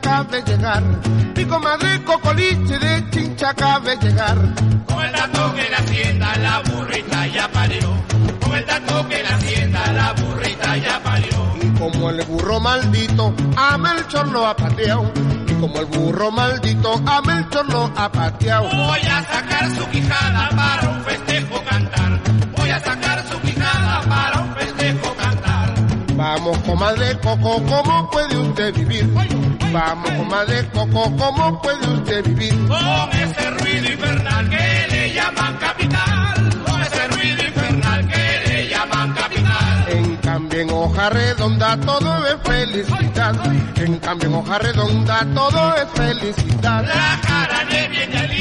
acaba de llegar. Mi comadre Cocoliche de Chincha acaba de llegar. Con el dato que la hacienda la burrita ya parió. Con el dato que la hacienda la burrita ya parió. Y como el burro maldito a Melchor lo ha pateado. Y como el burro maldito a Melchor lo ha pateado. Voy a sacar su quijada para un festejo cantar. Voy a sacar su quijada para un festejo cantar. Vamos, comadre Coco, ¿cómo puede usted vivir? Vamos, comadre Coco, ¿cómo puede usted vivir? Con ese ruido infernal que le llaman capital. Con ese ruido infernal que le llaman capital. En cambio en hoja redonda todo es felicidad. En cambio en hoja redonda todo es felicidad. La jarané viene al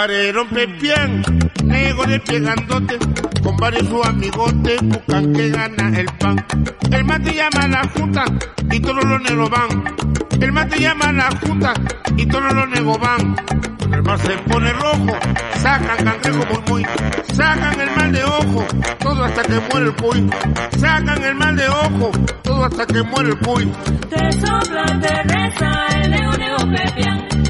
Compadre Pepián, nego de pie grandote, con varios sus amigotes buscan que gana el pan. El mate llama a la junta y todos los negros van. El mate llama a la junta y todos los negros van. El mar se pone rojo, sacan cangrejo muy muy, sacan el mal de ojo, todo hasta que muere el cuy. Sacan el mal de ojo, todo hasta que muere el cuy. Te sopla, te reza el nego nego pepián.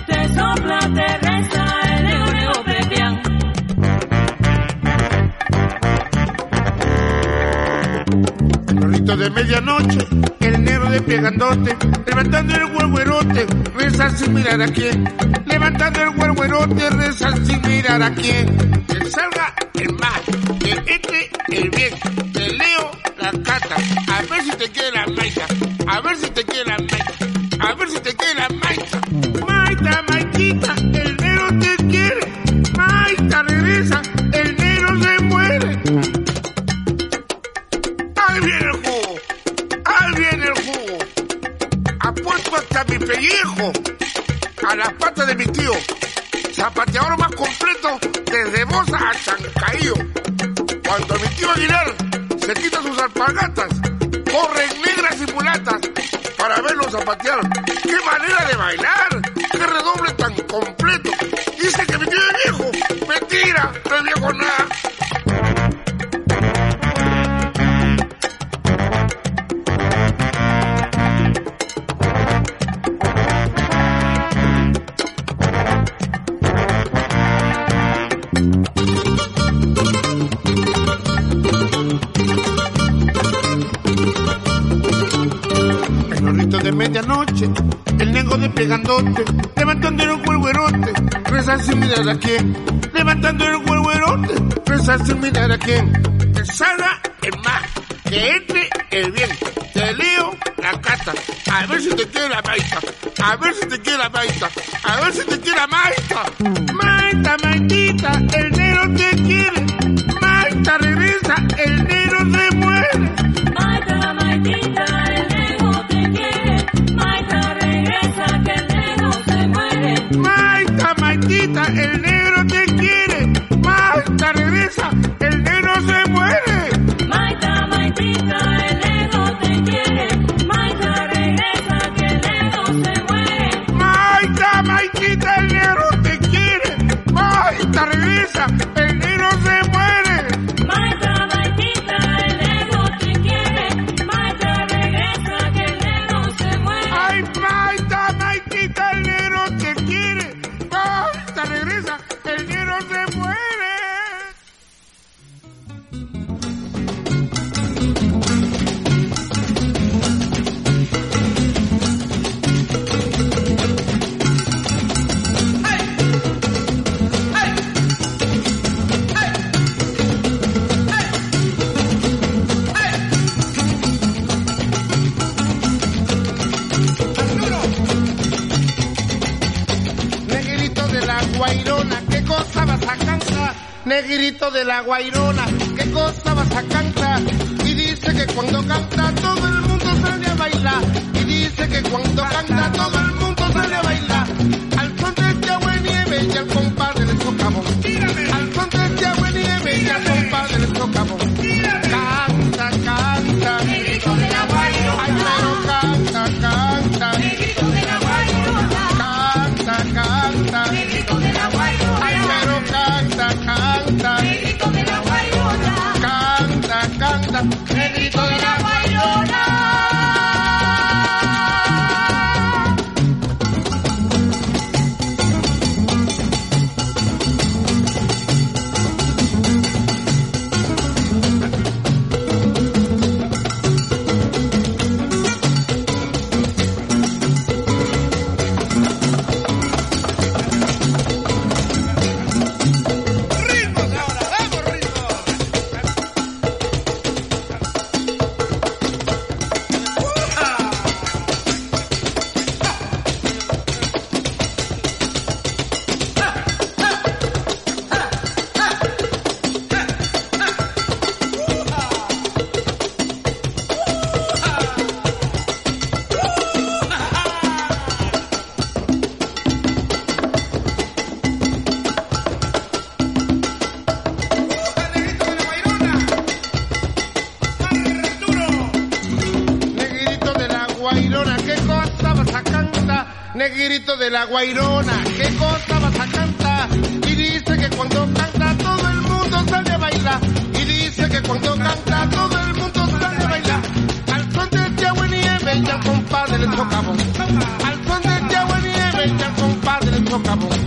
Levantando el huerguerote, reza sin mirar a quién. Levantando el huerguerote, reza sin mirar a quién. Que salga el mal, que entre el bien, te leo la cata, a ver si te queda la maita, a ver si te queda la maita, a ver si te queda la maita. Reza sin mirar a quién. Levantando el huerguerote, reza sin mirar a quién. Salga el mal, que entre el bien. Te leo la cata, a ver si te quiere la maita, a ver si te quiere la maita, a ver si te quiere la. Maita, Negrito de la guairona, ¿qué cosa vas a cantar? Y dice que cuando canta todo el mundo sale a bailar. Y dice que cuando canta todo negrito de la guairona, que corta vas a cantar. Y dice que cuando canta todo el mundo sale a bailar. Y dice que cuando canta todo el mundo sale a bailar. Al son del chavo nieve, ya compadre le tocamos. Al son del chavo nieve, ya compadre le tocamos.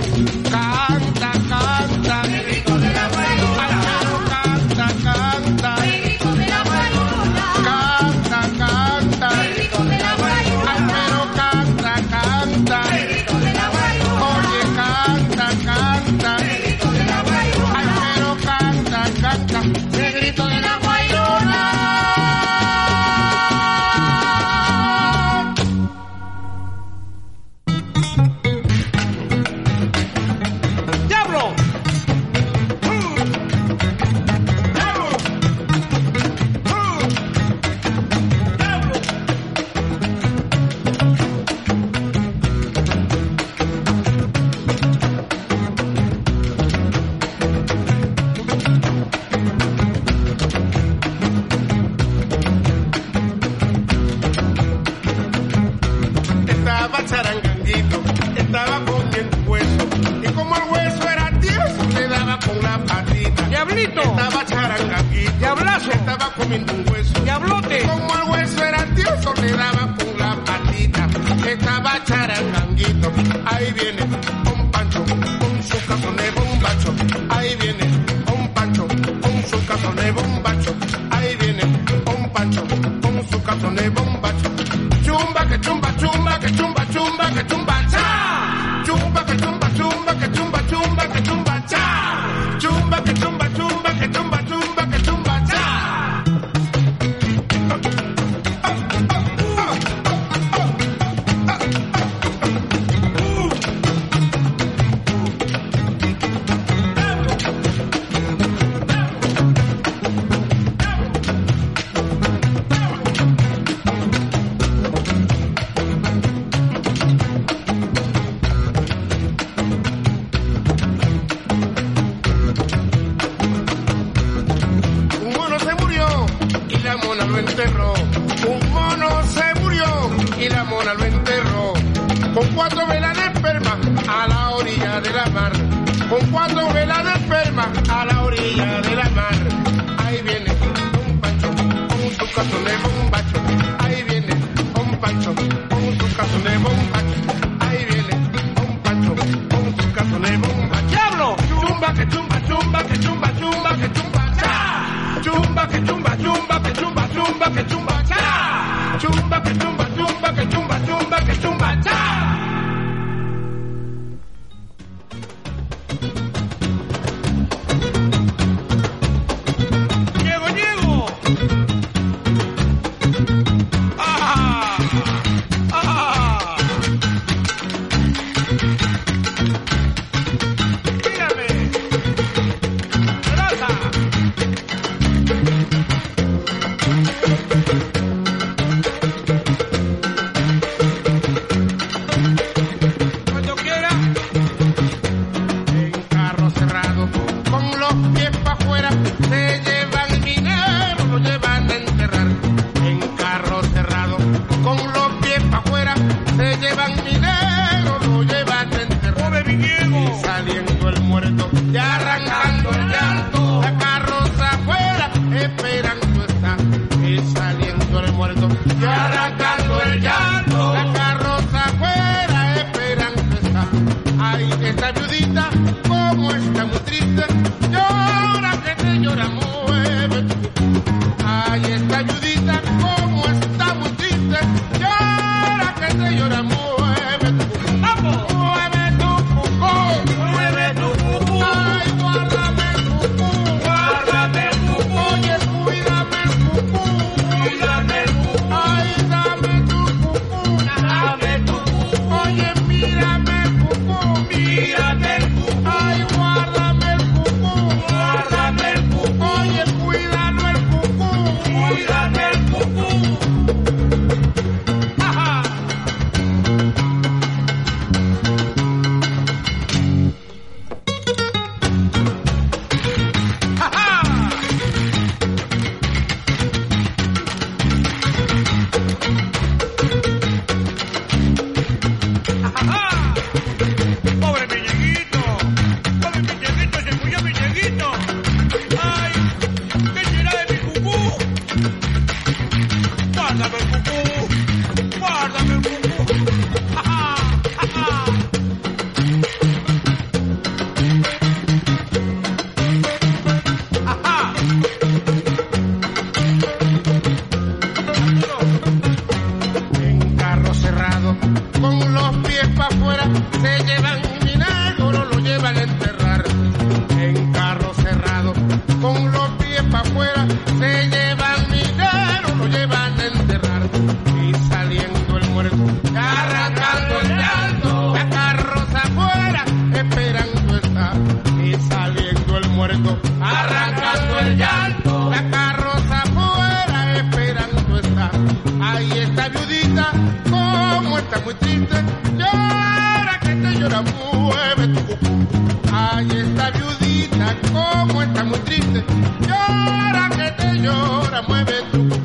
mueve tu cucú. Ay, esta viudita, como está muy triste, llora que te llora, mueve tu cucú.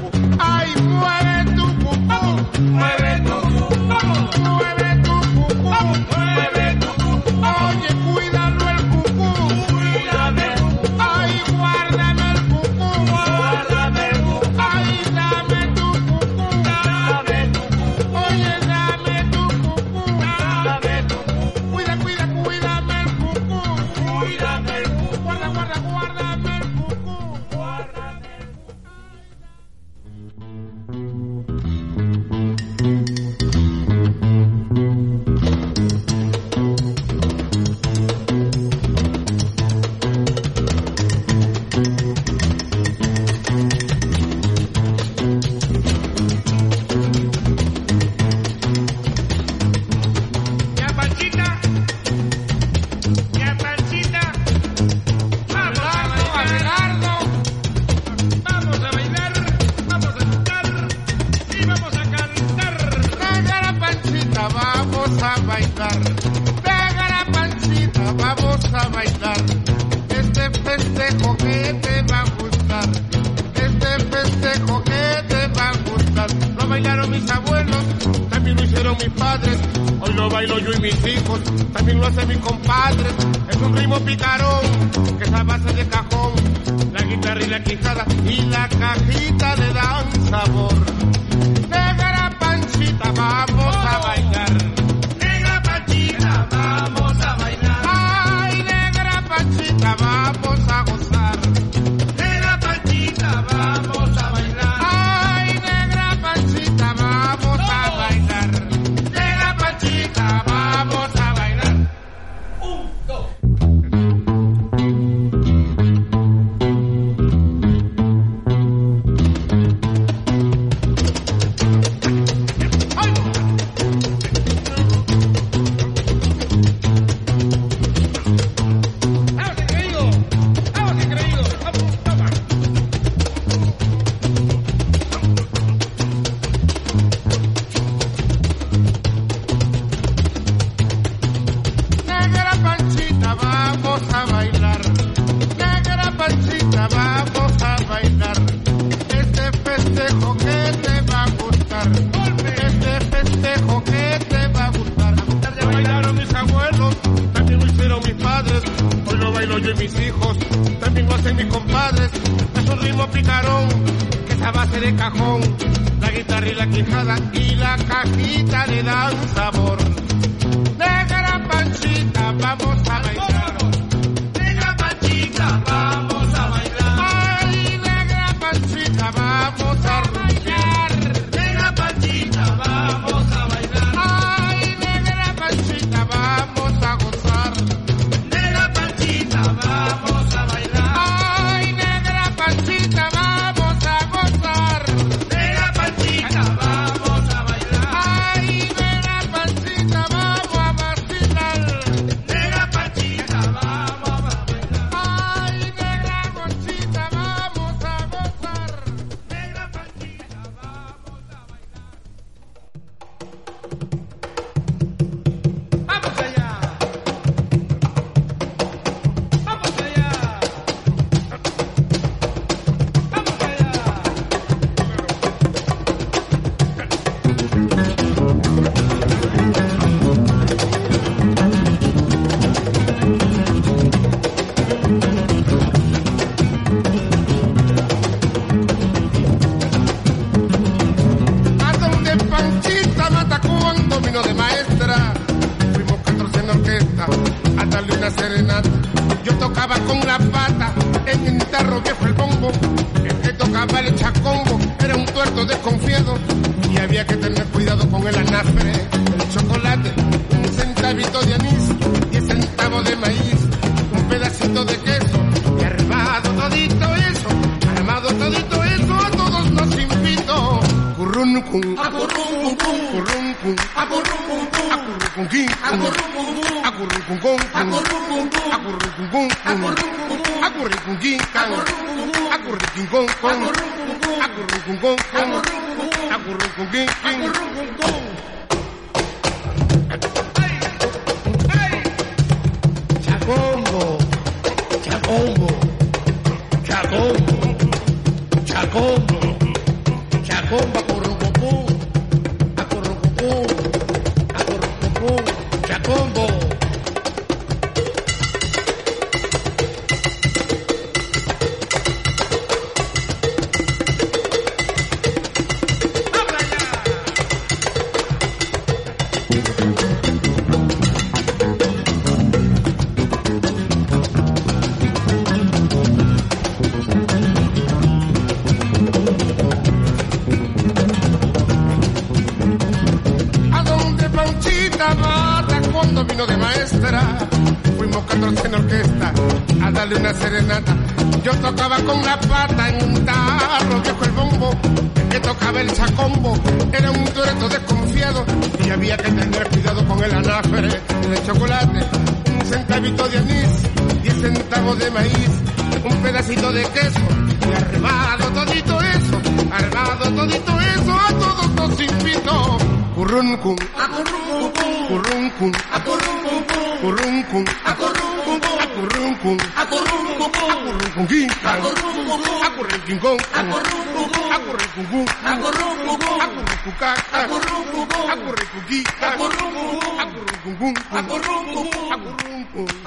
guitarro viejo el bombo, el que tocaba el chacombo era un tuerto desconfiado y había que tener cuidado con el anafre, el chocolate, un centavito de anís, diez centavos de maíz, un pedacito de queso y armado todito eso, armado todito eso a todos nos invito. Currun, cum, currun, cum, currun, cum. acurrucunquín, acurrucuncón, acurrucuncún, acurrucunquín, Akurunkum, akurunkum, akurunkum, akurunkum, akurunkum, akurunkum, akurunkum, akurunkum, akurunkum,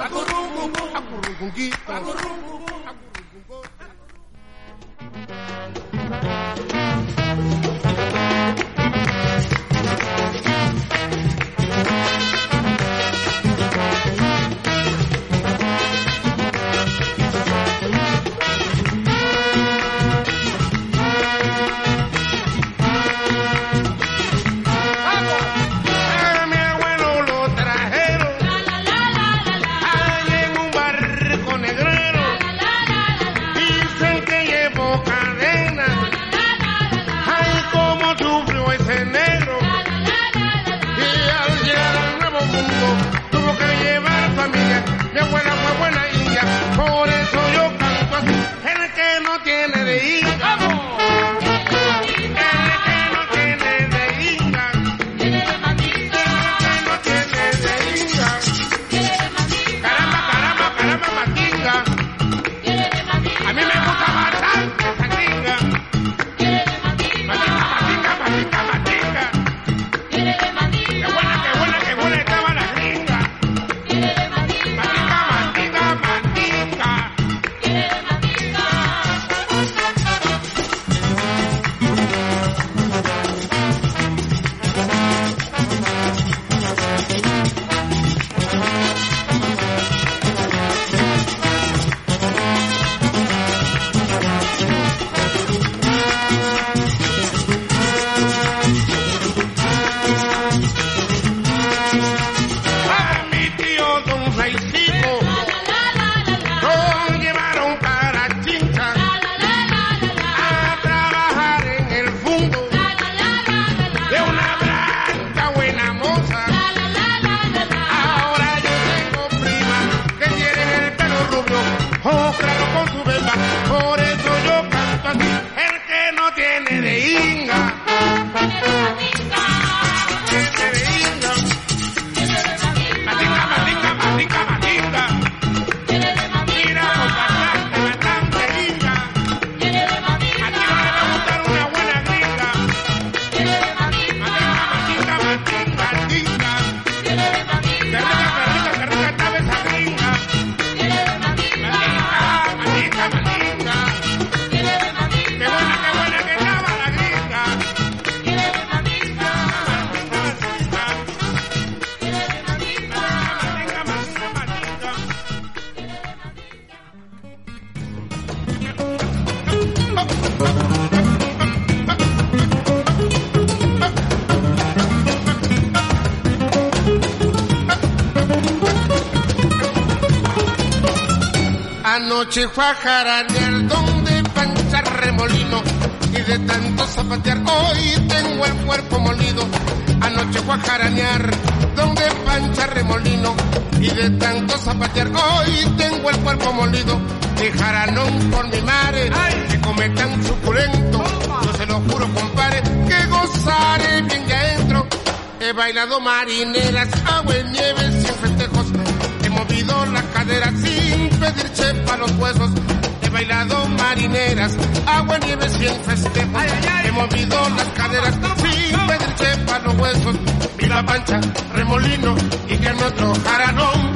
akurunkugu akurunkugu Now Chihuahua jaranear, donde pancha remolino y de tanto zapatear hoy tengo el cuerpo molido. Anoche fue a jaranear, donde pancha remolino y de tanto zapatear hoy tengo el cuerpo molido. Y jaranón por mi madre, que come tan suculento, yo se lo juro compadre, que gozaré bien ya adentro. He bailado marineras, agua y nieve sin festejos, he movido la cadera sin pedir chef los huesos. He bailado marineras, agua nieve sin festejos. He movido las caderas sin pedir chepa a los huesos. Viva Pancha, remolino y que en otro jaranón.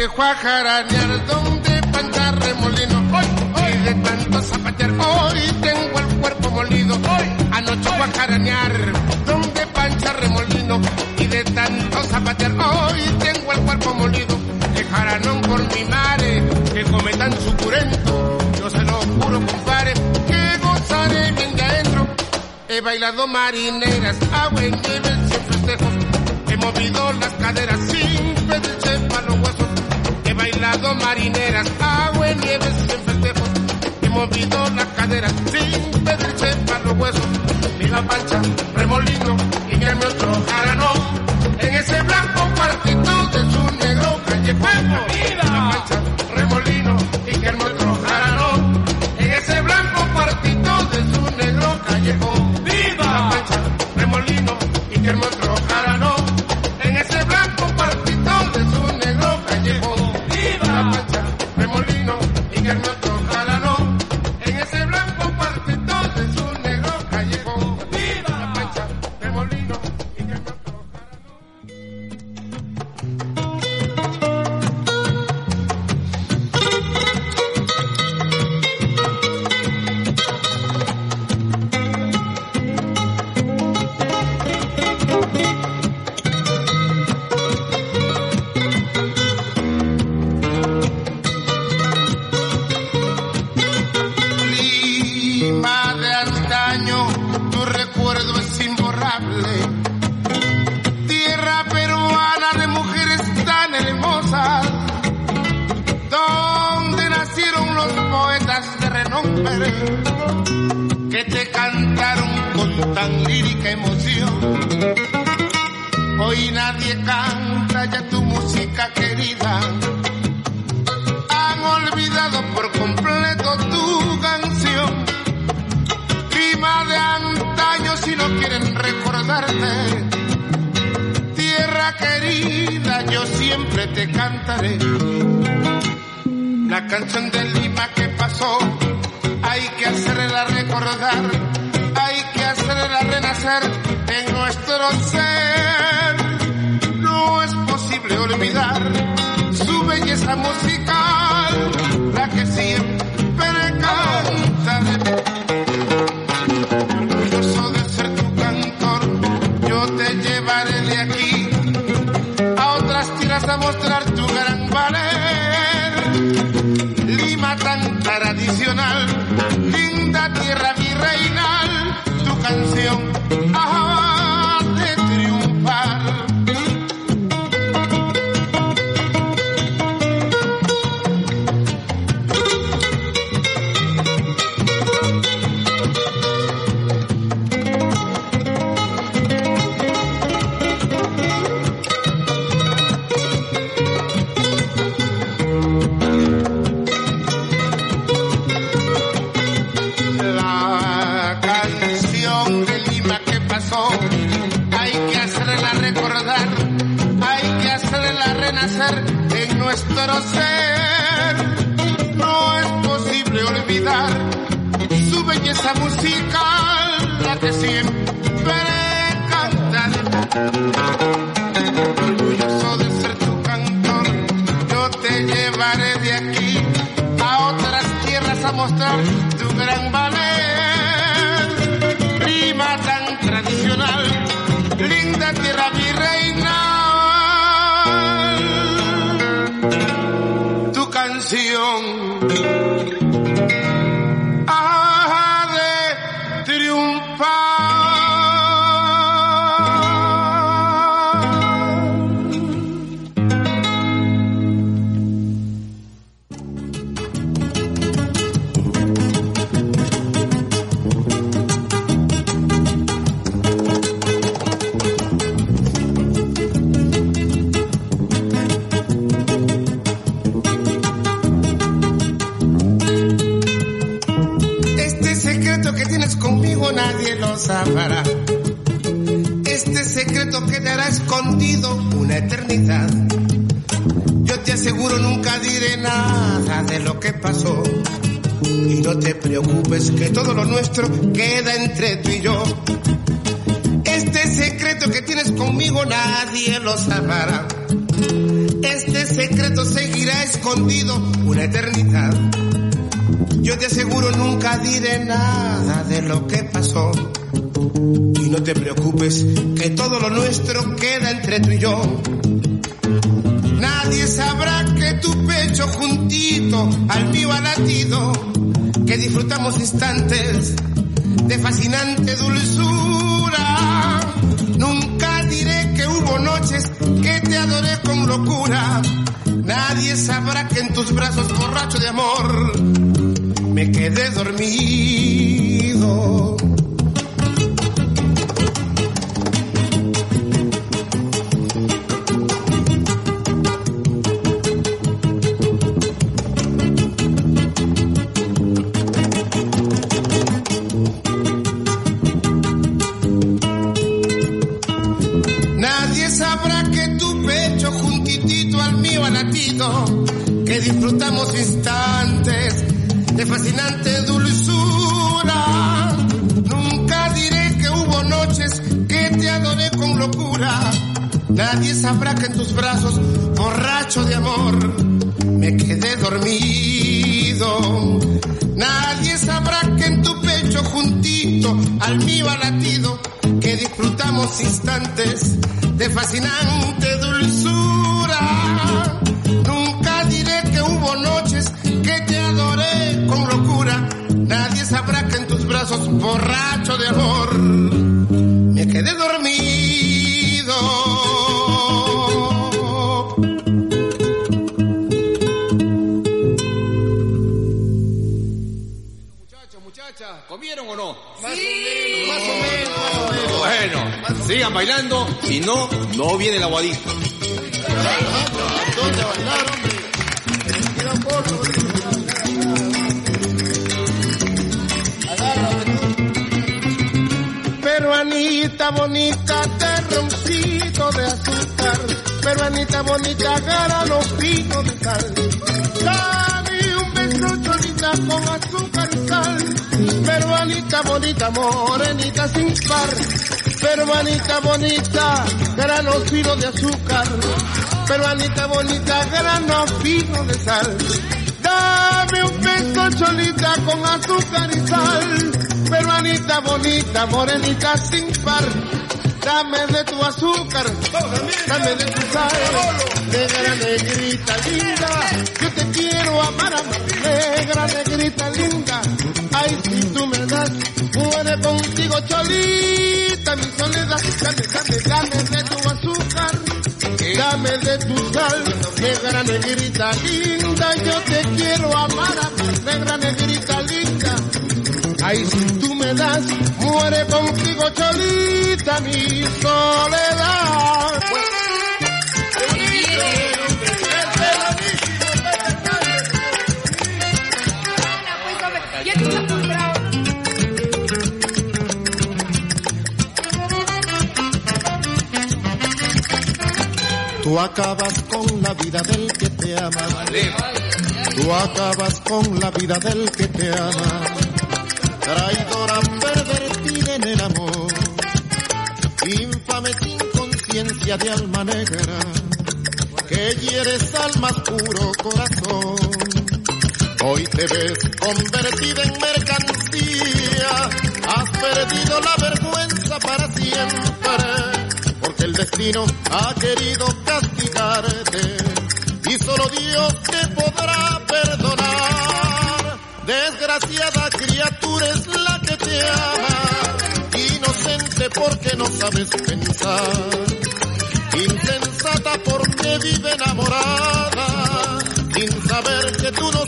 Anoche fue a jaranear donde pancha remolino. Y de tanto zapatear hoy tengo el cuerpo molido. Anoche fue a jaranear donde pancha remolino. Y de tanto zapatear hoy tengo el cuerpo molido. Que jaranón por mi madre, que come tan suculento. Yo se lo juro, compadre, que gozaré bien de adentro. He bailado marineras, agua en nieve sin festejos. He movido las caderas sin marineras, agua nieve sin festejos. He movido las caderas sin pedir chepa a los huesos. Viva Pancha, que te cantaron con tan lírica emoción. Hoy nadie canta ya tu música querida han olvidado por completo tu canción. Prima de antaño si no quieren recordarte. Tierra querida, yo siempre te cantaré. La canción de Lima que pasó, hay que hacerla renacer en nuestro ser. No es posible olvidar su belleza musical, la que siempre cantaré. Orgulloso de ser tu cantor, yo te llevaré de aquí a otras tierras a mostrar tu gran valer. Lima tan tradicional, otras tierras a mostrar tu gran valer. Pasó. Y no te preocupes que todo lo nuestro queda entre tú y yo. Este secreto que tienes conmigo nadie lo sabrá. Este secreto seguirá escondido una eternidad. Yo te aseguro nunca diré nada de lo que pasó. Y no te preocupes que todo lo nuestro queda entre tú y yo. Al ha latido, que disfrutamos instantes de fascinante dulzura. Dame de tu sal, negra negrita linda, yo te quiero amar, amar, negra negrita linda, ay si tú me das, muere contigo cholita, mi soledad, dame, dame, dame de tu azúcar, dame de tu sal, negra negrita linda, yo te quiero amar, amar, negra negrita linda, Ay, si tú me das, muere contigo cholita. Mi soledad. Tú acabas con la vida del que te ama. Tú acabas con la vida del que te ama. Traidora pervertida en el amor. Infame sin conciencia de alma negra. Que hieres al más puro corazón. Hoy te ves convertida en mercancía. Has perdido la vergüenza para siempre. Destino ha querido castigarte. Y solo Dios te podrá perdonar. Desgraciada criatura es la que te ama. Inocente porque no sabes pensar. Insensata porque vive enamorada. Sin saber que tú no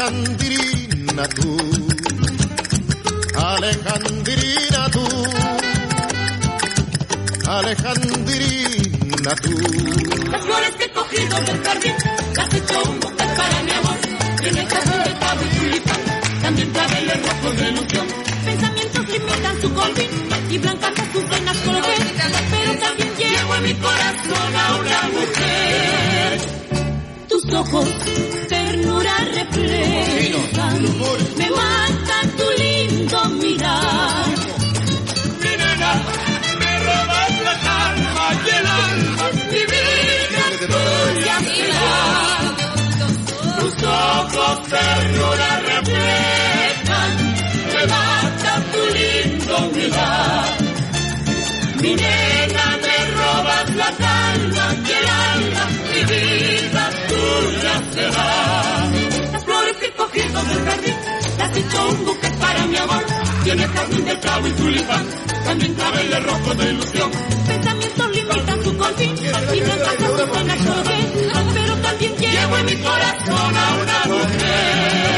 Alejandrina tú, Alejandrina tú, Alejandrina tú. Las flores que he cogido del jardín, las he hecho un bosque para mi amor. Tiene jardín de pavo y tulipán, también claveles rojos de ilusión. Pensamientos que su colvín y blancas sus venas colores. Pero también llevo en mi corazón a una mujer. Tus ojos recogido del jardín. Te has hecho un buque para mi amor. Tiene jardín de clavo y tulipán. También claveles rojo de ilusión. Pensamientos limitan su confín. Y me pasa su pena llover. Pero también llevo en mi corazón a una mujer.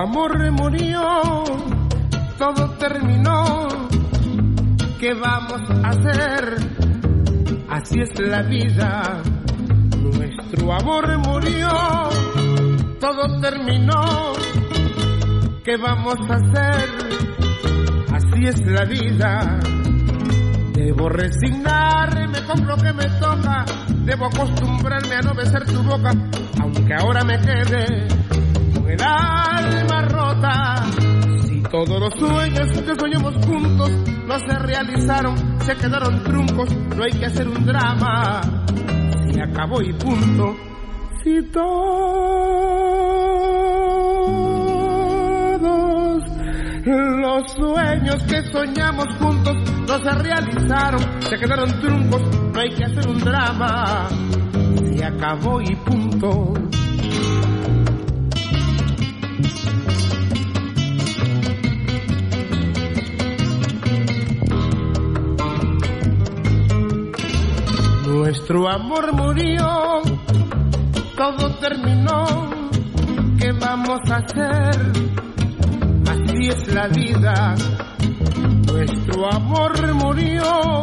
Amor murió, todo terminó. ¿Qué vamos a hacer? Así es la vida. Nuestro amor murió, todo terminó. ¿Qué vamos a hacer? Así es la vida. Debo resignarme con lo que me toca. Debo acostumbrarme a no besar tu boca, aunque ahora me quede el alma rota. Si todos los sueños que soñamos juntos no se realizaron, se quedaron truncos, no hay que hacer un drama. Se acabó y punto. Si todos los sueños que soñamos juntos no se realizaron, se quedaron truncos, no hay que hacer un drama. Se acabó y punto. Nuestro amor murió, todo terminó. ¿Qué vamos a hacer? Así es la vida. Nuestro amor murió,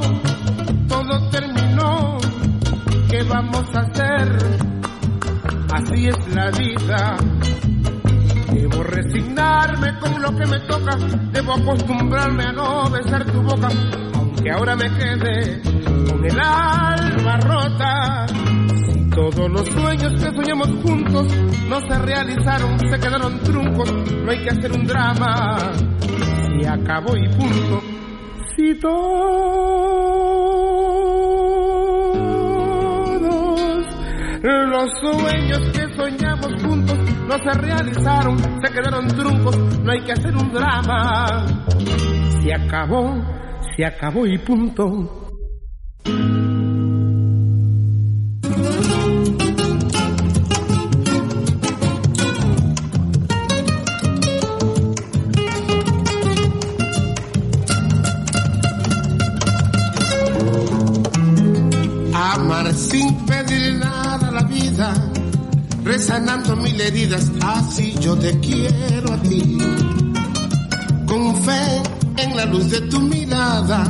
todo terminó. ¿Qué vamos a hacer? Así es la vida. Debo resignarme con lo que me toca, debo acostumbrarme a no besar tu boca, aunque ahora me quede con el alma rota. Si todos los sueños que soñamos juntos no se realizaron, se quedaron truncos, no hay que hacer un drama. Se acabó y punto. Si todos los sueños que soñamos juntos no se realizaron, se quedaron truncos, no hay que hacer un drama. Se acabó, se acabó y punto. Amar sin pedir nada a la vida, resanando mil heridas, así yo te quiero a ti. Con fe en la luz de tu mirada,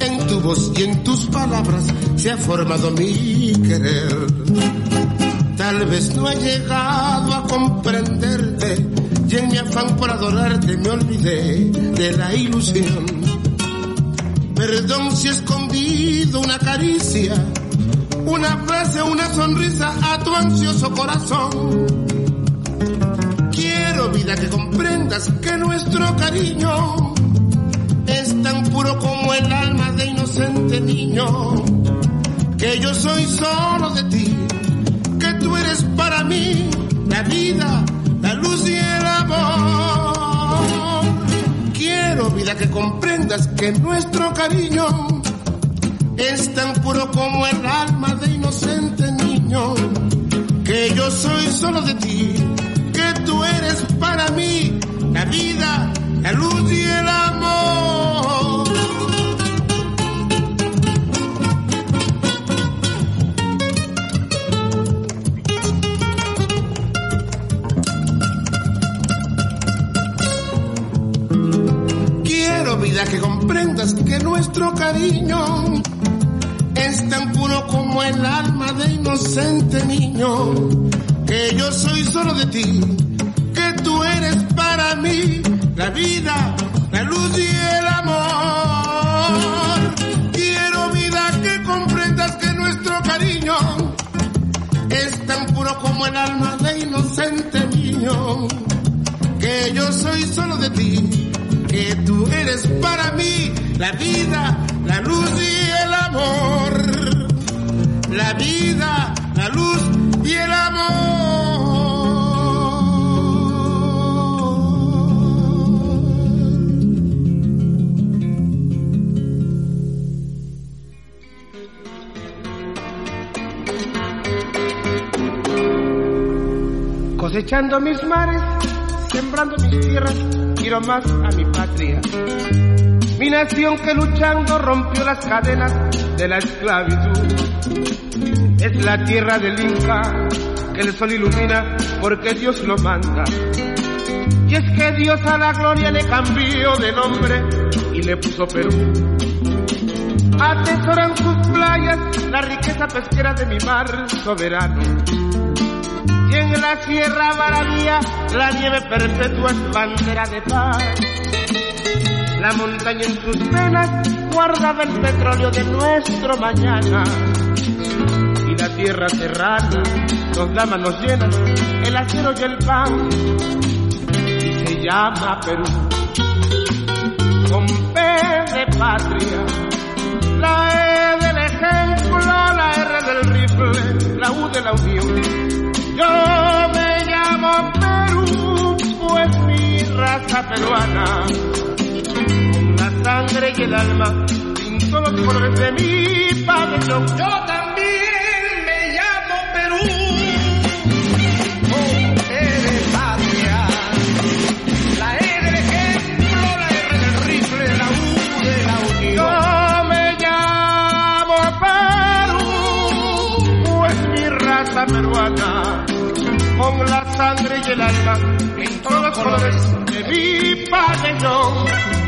en tu voz y en tus palabras, se ha formado mi querer. Tal vez no he llegado a comprenderte, y en mi afán por adorarte me olvidé de la ilusión. Perdón si he escondido una caricia, una frase, una sonrisa a tu ansioso corazón. Quiero, vida, que comprendas que nuestro cariño tan puro como el alma de inocente niño. Que yo soy solo de ti, que tú eres para mí la vida, la luz y el amor. Quiero, vida, que comprendas que nuestro cariño es tan puro como el alma de inocente niño. Que yo soy solo de ti, que tú eres para mí la vida, la luz y el amor. Que nuestro cariño es tan puro como el alma de inocente niño, que yo soy solo de ti, que tú eres para mí la vida, la luz y el amor. Quiero vida que comprendas que nuestro cariño es tan puro como el alma de inocente niño, que yo soy solo de ti, que tú eres para mí la vida, la luz y el amor. La vida, la luz y el amor. Cosechando mis mares, sembrando mis tierras, quiero más a mi patria. Mi nación que luchando rompió las cadenas de la esclavitud. Es la tierra del Inca que el sol ilumina porque Dios lo manda. Y es que Dios a la gloria le cambió de nombre y le puso Perú. Atesoran sus playas la riqueza pesquera de mi mar soberano. En la sierra Baravía la nieve perpetua es bandera de paz. La montaña en sus venas guardaba el petróleo de nuestro mañana. Y la tierra serrana nos da manos llenas el acero y el pan. Y se llama Perú. Con P de patria. La E del ejemplo, la R del rifle, la U de la unión. Yo me llamo Perú, pues mi raza peruana con la sangre y el alma pinto los colores de mi pabellón. Yo también peruana, con la sangre y el alma pinto los colores de mi pabellón.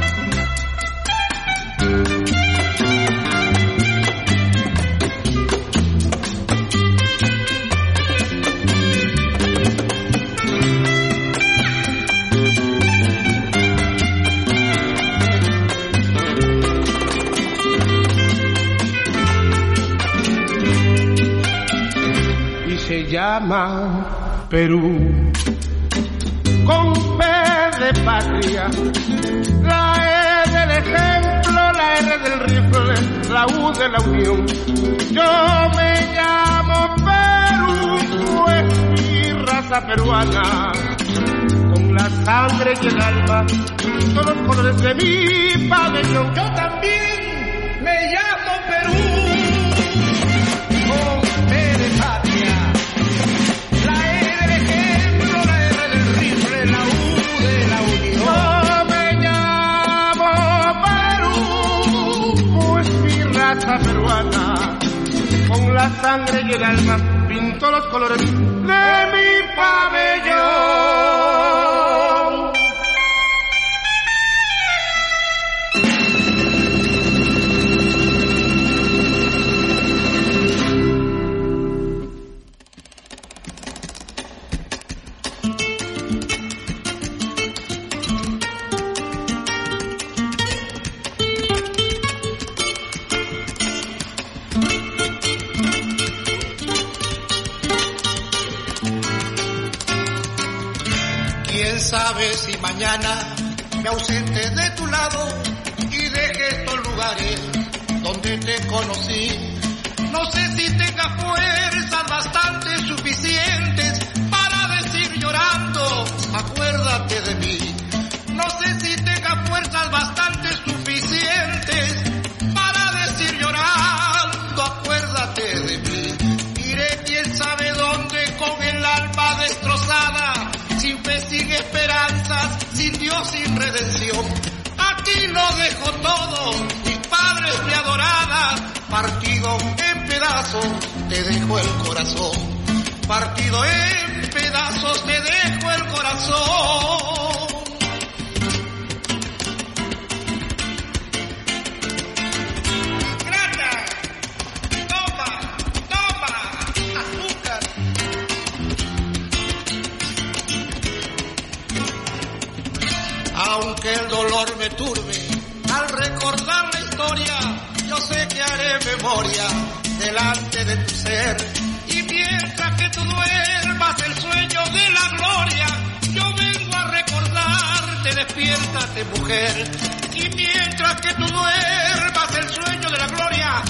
Llama Perú. Con P de patria, la E del ejemplo, la R del rifle, la U de la unión. Yo me llamo Perú, pues mi raza peruana, con la sangre y el alma, todos los colores de mi pabellón. Yo también la sangre y el alma, pinto los colores de mi pabellón. No sé si tenga fuerzas bastante suficientes para decir llorando, acuérdate de mí. No sé si tenga fuerzas bastante suficientes para decir llorando, acuérdate de mí. Iré quién sabe dónde con el alma destrozada, sin fe, sin esperanzas, sin Dios, sin redención. Aquí lo dejo todo, partido en pedazos, te dejo el corazón. Partido en pedazos, te dejo el corazón. Grata, toma, toma, azúcar. Aunque el dolor me turbe al recordar la historia sé que haré memoria delante de tu ser. Y mientras que tú duermas el sueño de la gloria, yo vengo a recordarte, despiértate mujer. Y mientras que tú duermas el sueño de la gloria,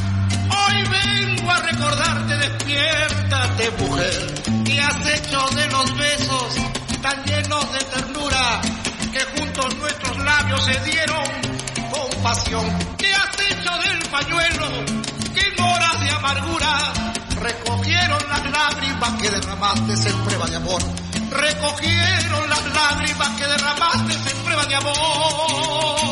hoy vengo a recordarte, despiértate mujer. ¿Qué has hecho de los besos tan llenos de ternura que juntos nuestros labios se dieron con pasión? ¿Qué has hecho pañuelo que en horas de amargura recogieron las lágrimas que derramaste en prueba de amor? Recogieron las lágrimas que derramaste en prueba de amor.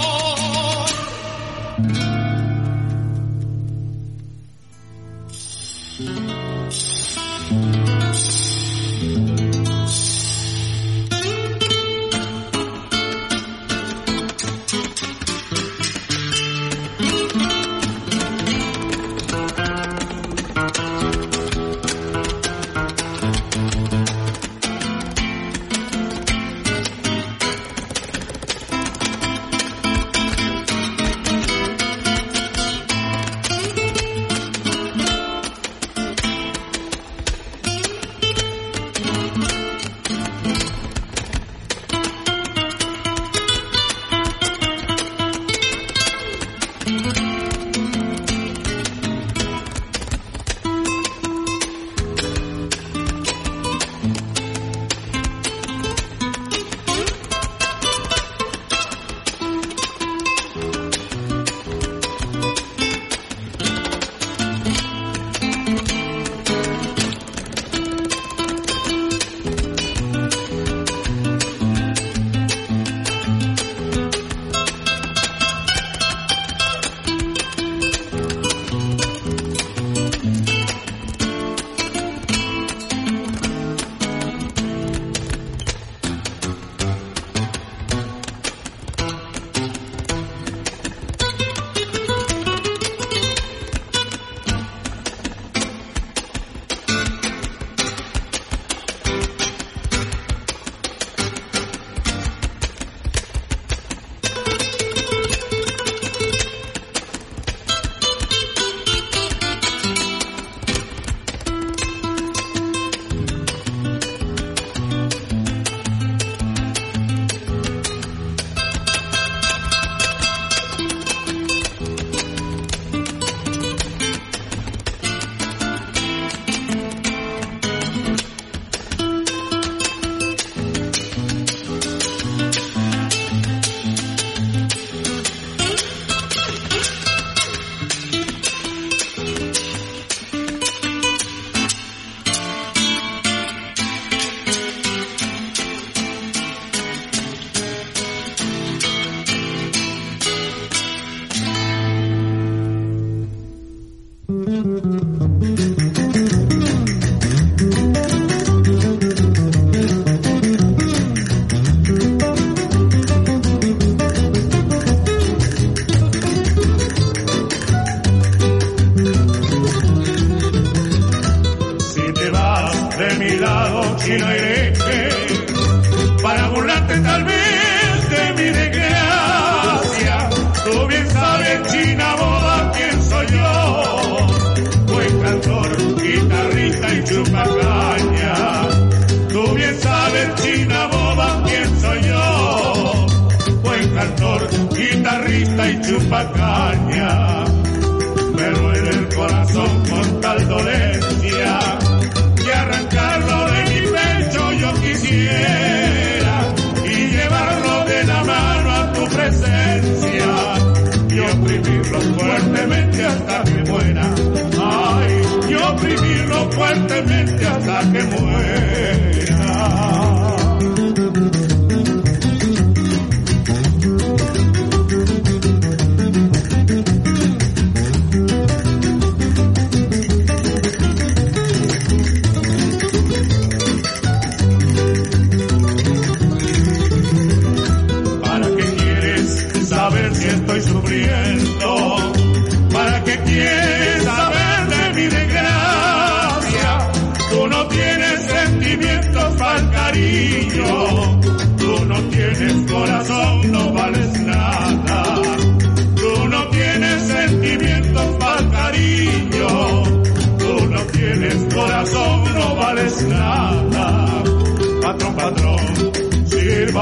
Lado y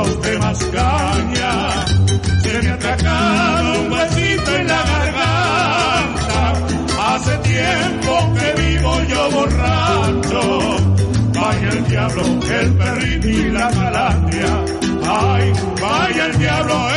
darle más caña. Se me ha un huesito en la garganta. Hace tiempo que vivo yo borracho. Vaya el diablo, el perrito y la calandria. Ay, vaya el diablo,